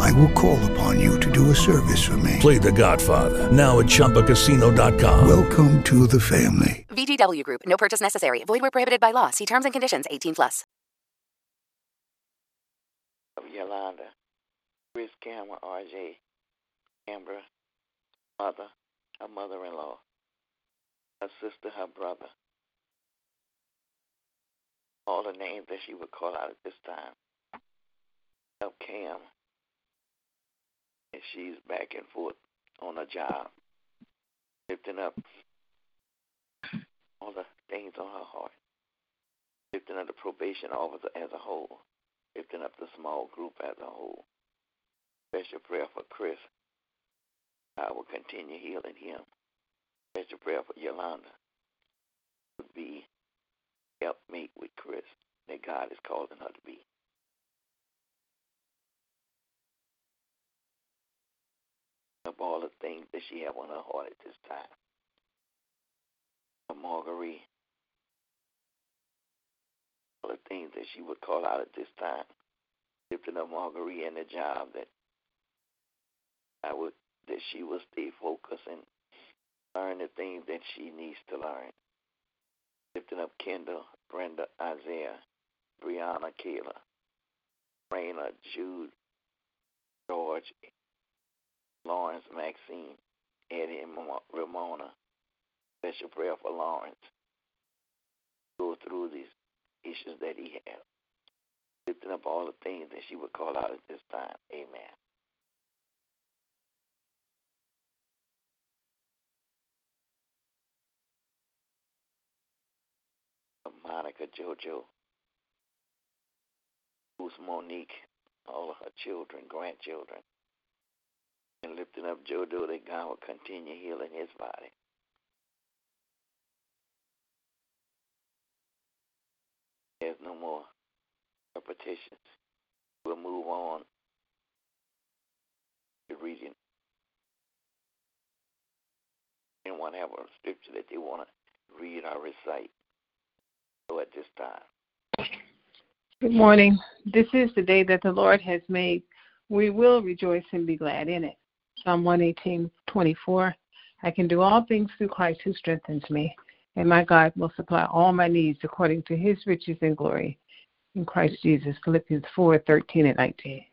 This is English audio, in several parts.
I will call upon you to do a service for me. Play The Godfather now at ChumbaCasino.com. Welcome to the family. VGW Group. No purchase necessary. Void where prohibited by law. See terms and conditions. 18 plus. Of Yolanda, Chris Cameron, R.J. Amber, mother, her mother-in-law, her sister, her brother. All the names that she would call out at this time. Of Cam, and she's back and forth on a job, lifting up all the things on her heart, lifting up the probation officer as a whole, lifting up the small group as a whole. Special prayer for Chris. I will continue healing him. Special prayer for Yolanda to be helpmate with Chris that God is calling her to be. Of all the things that she have on her heart at this time. For Marguerite. All the things that she would call out at this time. Lifting up Marguerite and the job that I would that she will stay focused and learn the things that she needs to learn. Lifting up Kendall, Brenda, Isaiah, Brianna, Kayla, Raina, Jude, George, Lawrence, Maxine, Eddie, and Ramona. Special prayer for Lawrence. Go through these issues that he has. Lifting up all the things that she would call out at this time. Amen. Monica, JoJo, who's Monique, all of her children, grandchildren, and lifting up JoJo that God will continue healing his body. There's no more repetitions. We'll move on to reading. Anyone have a scripture that they want to read or recite? So at this time. Good morning. This is the day that the Lord has made. We will rejoice and be glad in it. Psalm 118, 24. I can do all things through Christ who strengthens me, and my God will supply all my needs according to his riches and glory in Christ Jesus. Philippians 4, 13 and 19.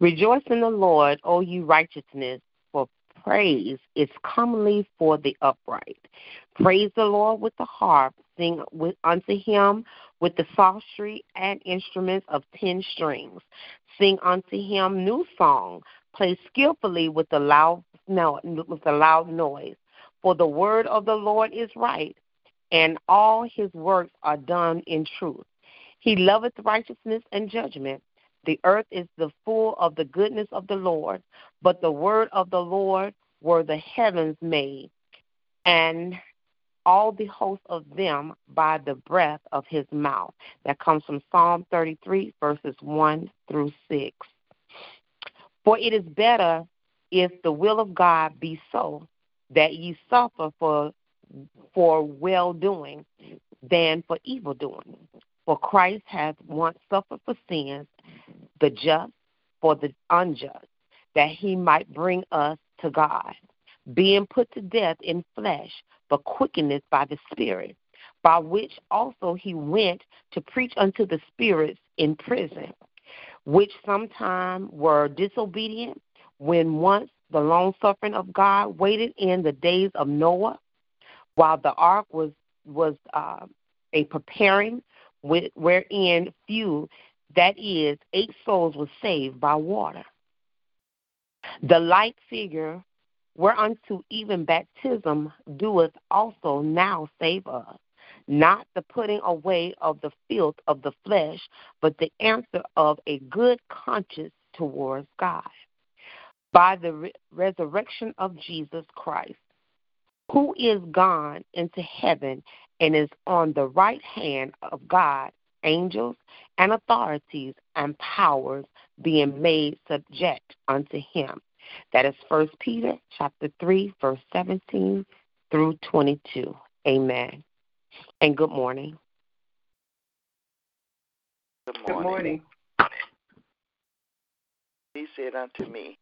Rejoice in the Lord, O you righteousness, for praise is commonly for the upright. Praise the Lord with the harp, sing with, unto him with the psaltery and instruments of ten strings. Sing unto him new song. Play skillfully with the loud no, with the loud noise. For the word of the Lord is right, and all his works are done in truth. He loveth righteousness and judgment. The earth is the full of the goodness of the Lord, but the word of the Lord were the heavens made, and all the host of them by the breath of his mouth. That comes from Psalm 33, verses 1 through 6. For it is better if the will of God be so that ye suffer for for well doing than for evil doing. For Christ hath once suffered for sins, the just for the unjust, that he might bring us to God, being put to death in flesh, but quickeneth by the Spirit, by which also he went to preach unto the spirits in prison, which sometime were disobedient, when once the long suffering of God waited in the days of Noah, while the ark was was uh, a preparing, with, wherein few, that is, eight souls were saved by water. The like figure whereunto even baptism doeth also now save us, not the putting away of the filth of the flesh, but the answer of a good conscience towards God. By the re- resurrection of Jesus Christ, who is gone into heaven and is on the right hand of God, angels and authorities and powers being made subject unto him. That is First Peter chapter three, verse seventeen through twenty-two. Amen. And good morning. Good Good morning. He said unto me,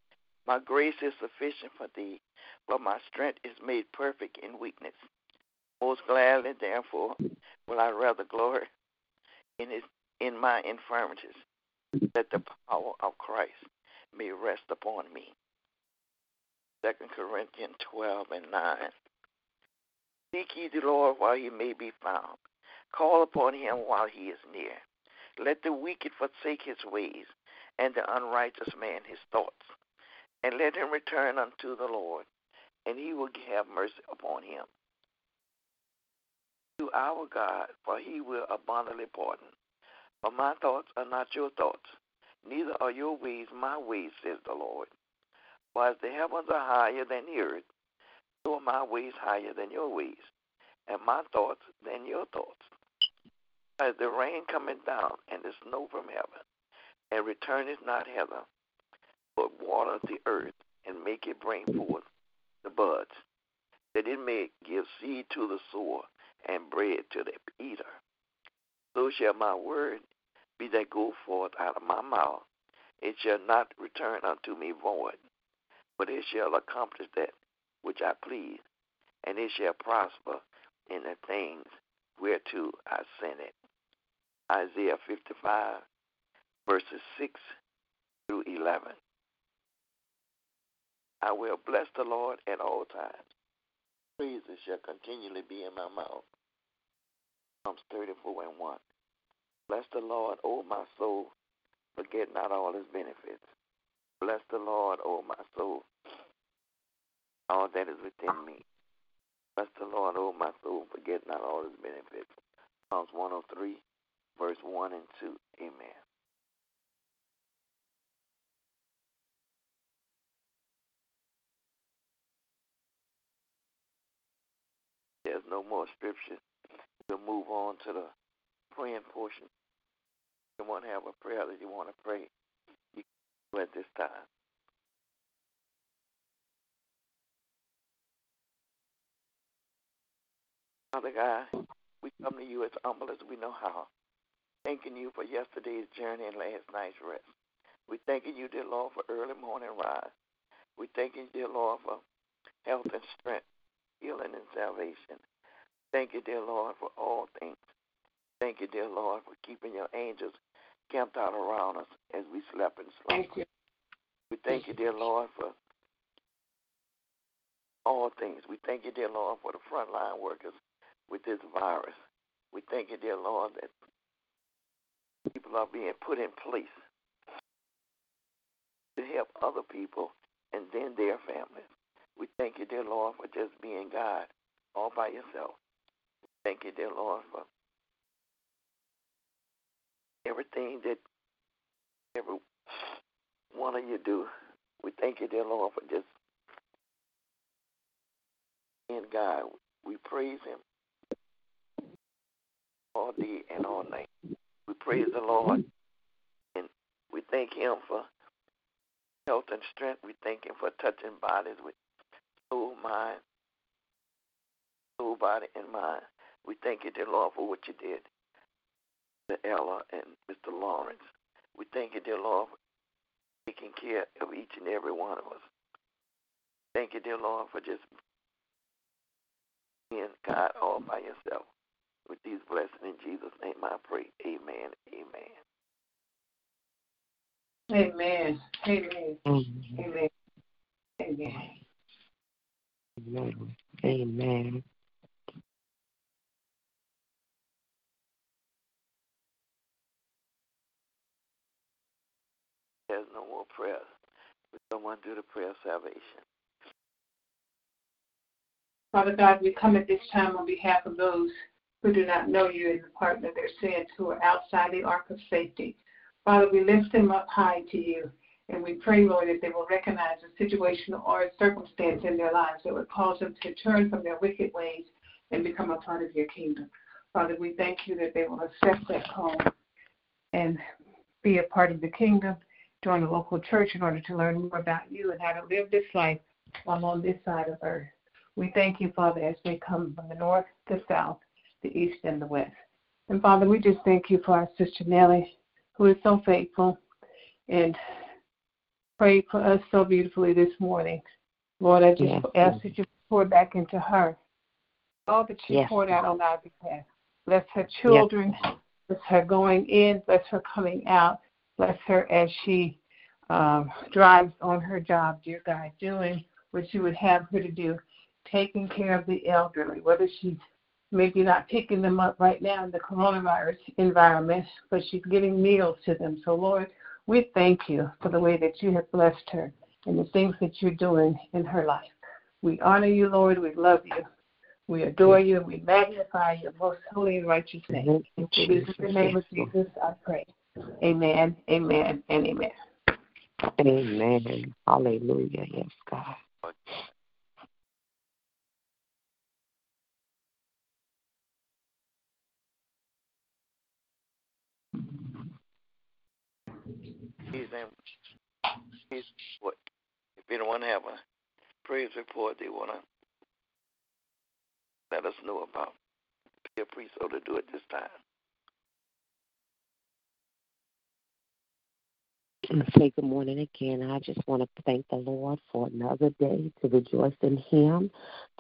My grace is sufficient for thee, for my strength is made perfect in weakness. Most gladly, therefore, will I rather glory in his in my infirmities, that the power of Christ may rest upon me. Second Corinthians twelve and nine. Seek ye the Lord while he may be found. Call upon him while he is near. Let the wicked forsake his ways, and the unrighteous man his thoughts. And let him return unto the Lord, and he will have mercy upon him. To our God, for he will abundantly pardon. For my thoughts are not your thoughts, neither are your ways my ways, says the Lord. For as the heavens are higher than the earth, so are my ways higher than your ways, and my thoughts than your thoughts. As the rain cometh down and the snow from heaven, and returneth not hither, but watereth the earth, and make it bring forth the buds, that it may give seed to the sower and bread to the eater. So shall my word be that go forth out of my mouth. It shall not return unto me void, but it shall accomplish that which I please, and it shall prosper in the things whereto I sent it. Isaiah 55, verses 6 through 11. I will bless the Lord at all times. Praises shall continually be in my mouth. Psalms 34 and 1. Bless the Lord, O my soul. Forget not all his benefits. Bless the Lord, O my soul. All that is within me. Bless the Lord, O my soul. Forget not all his benefits. Psalms 103, verse 1 and 2. Amen. There's no more scripture. We'll move on to the praying portion. If have a prayer that you want to pray, at this time. Father God, we come to you as humble as we know how, thanking you for yesterday's journey and last night's rest. We thanking you, dear Lord, for early morning rise. We thanking you, dear Lord, for health and strength, healing and salvation. Thank you, dear Lord, for all things. Thank you, dear Lord, for keeping your angels camped out around us as we slept and slumber. Thank you. We thank you, dear Lord, for all things. We thank you, dear Lord, for the frontline workers with this virus. We thank you, dear Lord, that people are being put in place to help other people and then their families. We thank you, dear Lord, for just being God all by yourself. Thank you, dear Lord, for everything that every one of you do. We thank you, dear Lord, for just being God. We praise Him all day and all night. We praise the Lord and we thank Him for health and strength. We thank Him for touching bodies with soul, mind, soul, body, and mind. We thank you, dear Lord, for what you did to Ella and Mr. Lawrence. We thank you, dear Lord, taking care of each and every one of us. Thank you, dear Lord, for just being God all by yourself. With these blessings in Jesus' name, I pray. Amen. Amen. Amen. Amen. Amen. Amen. Amen. Amen. More prayer. Would someone do the prayer of salvation? Father God, we come at this time on behalf of those who do not know you in the pardon of their sins, who are outside the ark of safety. Father, we lift them up high to you, And we pray, Lord, that they will recognize a situation or a circumstance in their lives that would cause them to turn from their wicked ways and become a part of your kingdom. Father, we thank you that they will accept that call and be a part of the kingdom, join a local church in order to learn more about you and how to live this life while on this side of earth. We thank you, Father, as they come from the north, the south, the east, and the west. And Father, we just thank you for our sister Nellie, who is so faithful and prayed for us so beautifully this morning. Lord, I just yes. ask that you pour back into her all that she yes. poured out on our behalf. Bless her children, yes. bless her going in, bless her coming out, bless her as she um, drives on her job, dear God, doing what you would have her to do, taking care of the elderly, whether she's maybe not picking them up right now in the coronavirus environment, but she's giving meals to them. So, Lord, we thank you for the way that you have blessed her and the things that you're doing in her life. We honor you, Lord. We love you. We adore you. and We magnify your most holy and righteous name. In the name of Jesus, I pray. Amen, amen, and amen. Amen. Hallelujah. Yes, God. He's in, he's what? If anyone have a praise report they want to let us know about, feel free so to do it this time. Say good morning again. I just want to thank the Lord for another day to rejoice in Him,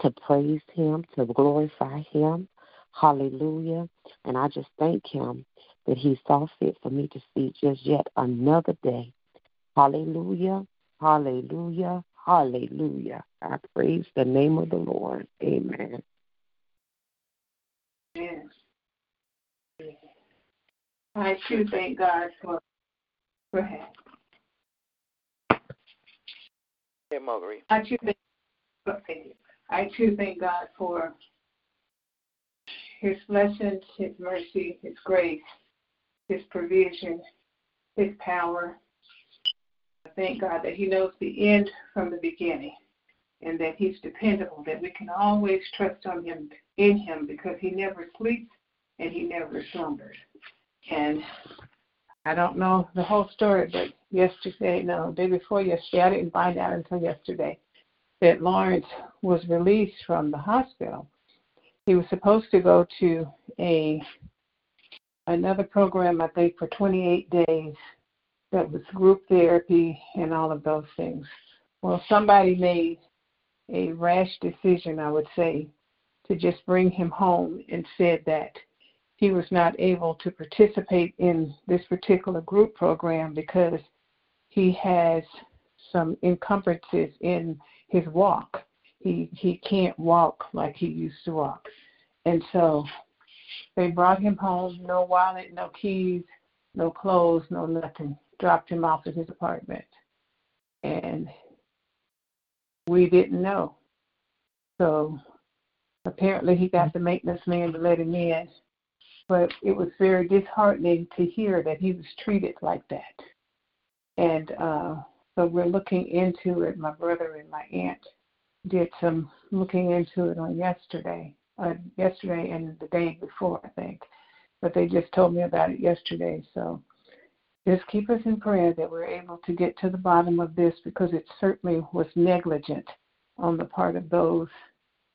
to praise Him, to glorify Him. Hallelujah. And I just thank Him that He saw fit for me to see just yet another day. Hallelujah. Hallelujah. Hallelujah. I praise the name of the Lord. Amen. Yes. I too thank God for Go ahead. Hey, Marguerite. I too thank, I too thank God for His blessings, His mercy, His grace, His provision, His power. I thank God that He knows the end from the beginning and that He's dependable, that we can always trust on Him in Him because He never sleeps and He never slumbers. And I don't know the whole story, but yesterday, no, day before yesterday, I didn't find out until yesterday that Lawrence was released from the hospital. He was supposed to go to a another program, I think, for 28 days that was group therapy and all of those things. Well, somebody made a rash decision, I would say, to just bring him home and said that he was not able to participate in this particular group program because he has some encumbrances in his walk. He he can't walk like he used to walk. And so they brought him home, no wallet, no keys, no clothes, no nothing. Dropped him off at his apartment. And we didn't know. So apparently he got the maintenance man to let him in but it was very disheartening to hear that he was treated like that. And uh, so we're looking into it. My brother and my aunt did some looking into it on yesterday, uh, yesterday and the day before, I think. But they just told me about it yesterday. So just keep us in prayer that we're able to get to the bottom of this because it certainly was negligent on the part of those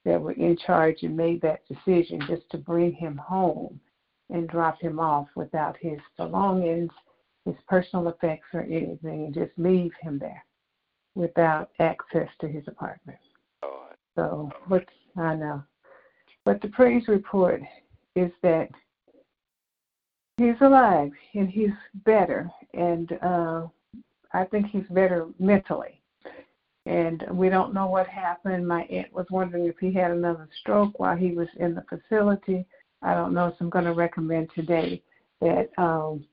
that were in charge and made that decision just to bring him home and drop him off without his belongings, his personal effects, or anything, and just leave him there without access to his apartment. So, what I know. But the praise report is that he's alive and he's better, and uh, I think he's better mentally. And we don't know what happened. My aunt was wondering if he had another stroke while he was in the facility I don't know, so I'm going to recommend today that um,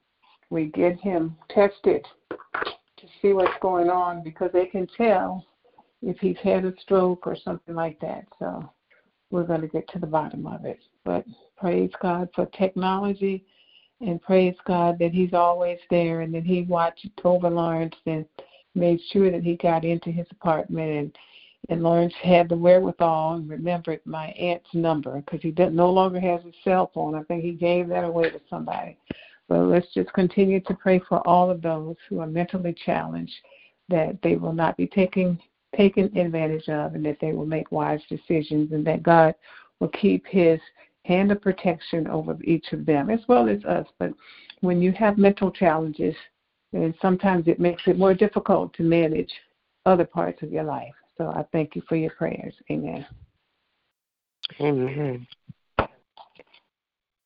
we get him tested to see what's going on because they can tell if he's had a stroke or something like that. So we're going to get to the bottom of it. But praise God for technology and praise God that he's always there and that he watched over Lawrence and made sure that he got into his apartment and and Lawrence had the wherewithal and remembered my aunt's number because he no longer has a cell phone. I think he gave that away to somebody. But let's just continue to pray for all of those who are mentally challenged that they will not be taken taken advantage of and that they will make wise decisions and that God will keep his hand of protection over each of them as well as us. But when you have mental challenges, and sometimes it makes it more difficult to manage other parts of your life. So I thank you for your prayers. Amen. Amen.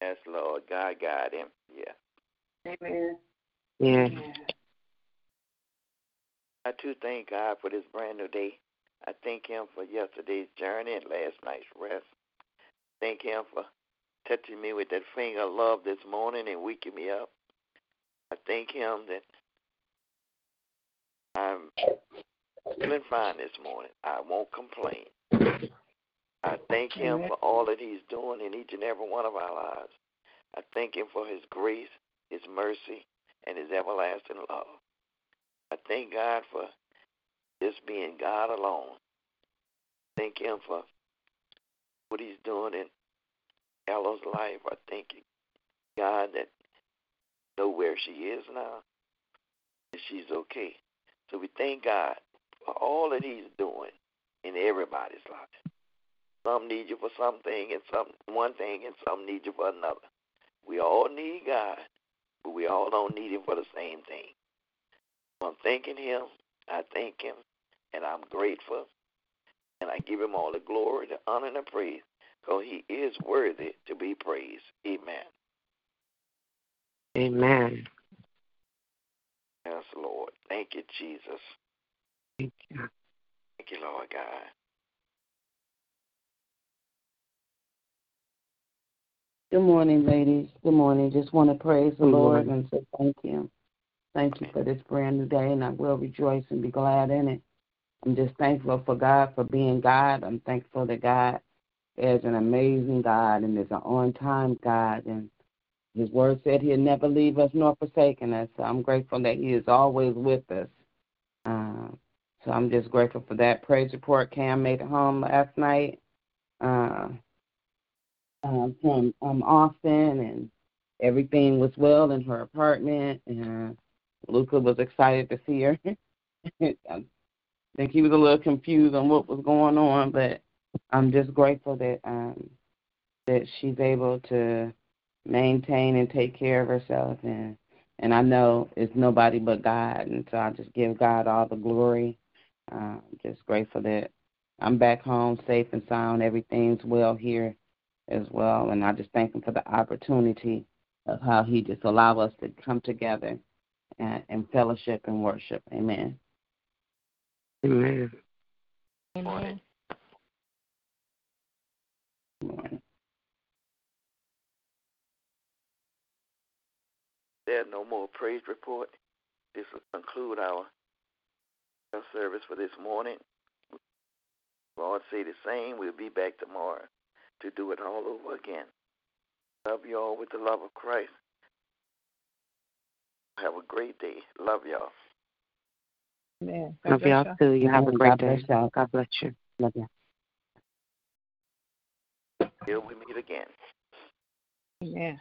Yes, Lord. God guide him. Yeah. Amen. Yeah. I too thank God for this brand new day. I thank Him for yesterday's journey and last night's rest. Thank Him for touching me with that finger of love this morning and waking me up. I thank Him that I'm feeling fine this morning. I won't complain. I thank Him for all that He's doing in each and every one of our lives. I thank Him for His grace, His mercy, and His everlasting love. I thank God for just being God alone. Thank Him for what He's doing in Ella's life. I thank God that know where she is now, and she's okay. So we thank God for all that He's doing in everybody's life. Some need you for something, and some one thing, and some need you for another. We all need God, but we all don't need Him for the same thing. I'm thanking Him. I thank Him, and I'm grateful, and I give Him all the glory, the honor, and the praise, because He is worthy to be praised. Amen. Amen. Yes, Lord. Thank you, Jesus. Thank you. Thank you, Lord God. Good morning, ladies. Good morning. Just want to praise the Good Lord morning. and say thank you. Thank you for this brand new day, and I will rejoice and be glad in it. I'm just thankful for God for being God. I'm thankful that God is an amazing God and is an on time God. And His word said He'll never leave us nor forsaken us. So I'm grateful that He is always with us. So I'm just grateful for that. Praise report Cam made it home last night uh, uh, from um, Austin, and everything was well in her apartment. And Luca was excited to see her. I think he was a little confused on what was going on, but I'm just grateful that um, that she's able to maintain and take care of herself, and and I know it's nobody but God, and so I just give God all the glory. Uh, I'm just grateful that I'm back home safe and sound. Everything's well here as well, and I just thank Him for the opportunity of how He just allow us to come together and, and fellowship and worship. Amen. Amen. Amen. There's no more praise report. This will conclude our our service for this morning. Lord say the same. We'll be back tomorrow to do it all over again. Love you all with the love of Christ. Have a great day. Love y'all. Amen. God Love y'all y'all. too. You have a great God day. bless y'all. God bless you. Love you. Till we meet again. Amen.